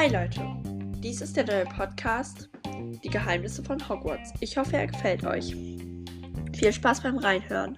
Hi Leute, dies ist der neue Podcast Die Geheimnisse von Hogwarts. Ich hoffe, er gefällt euch. Viel Spaß beim Reinhören.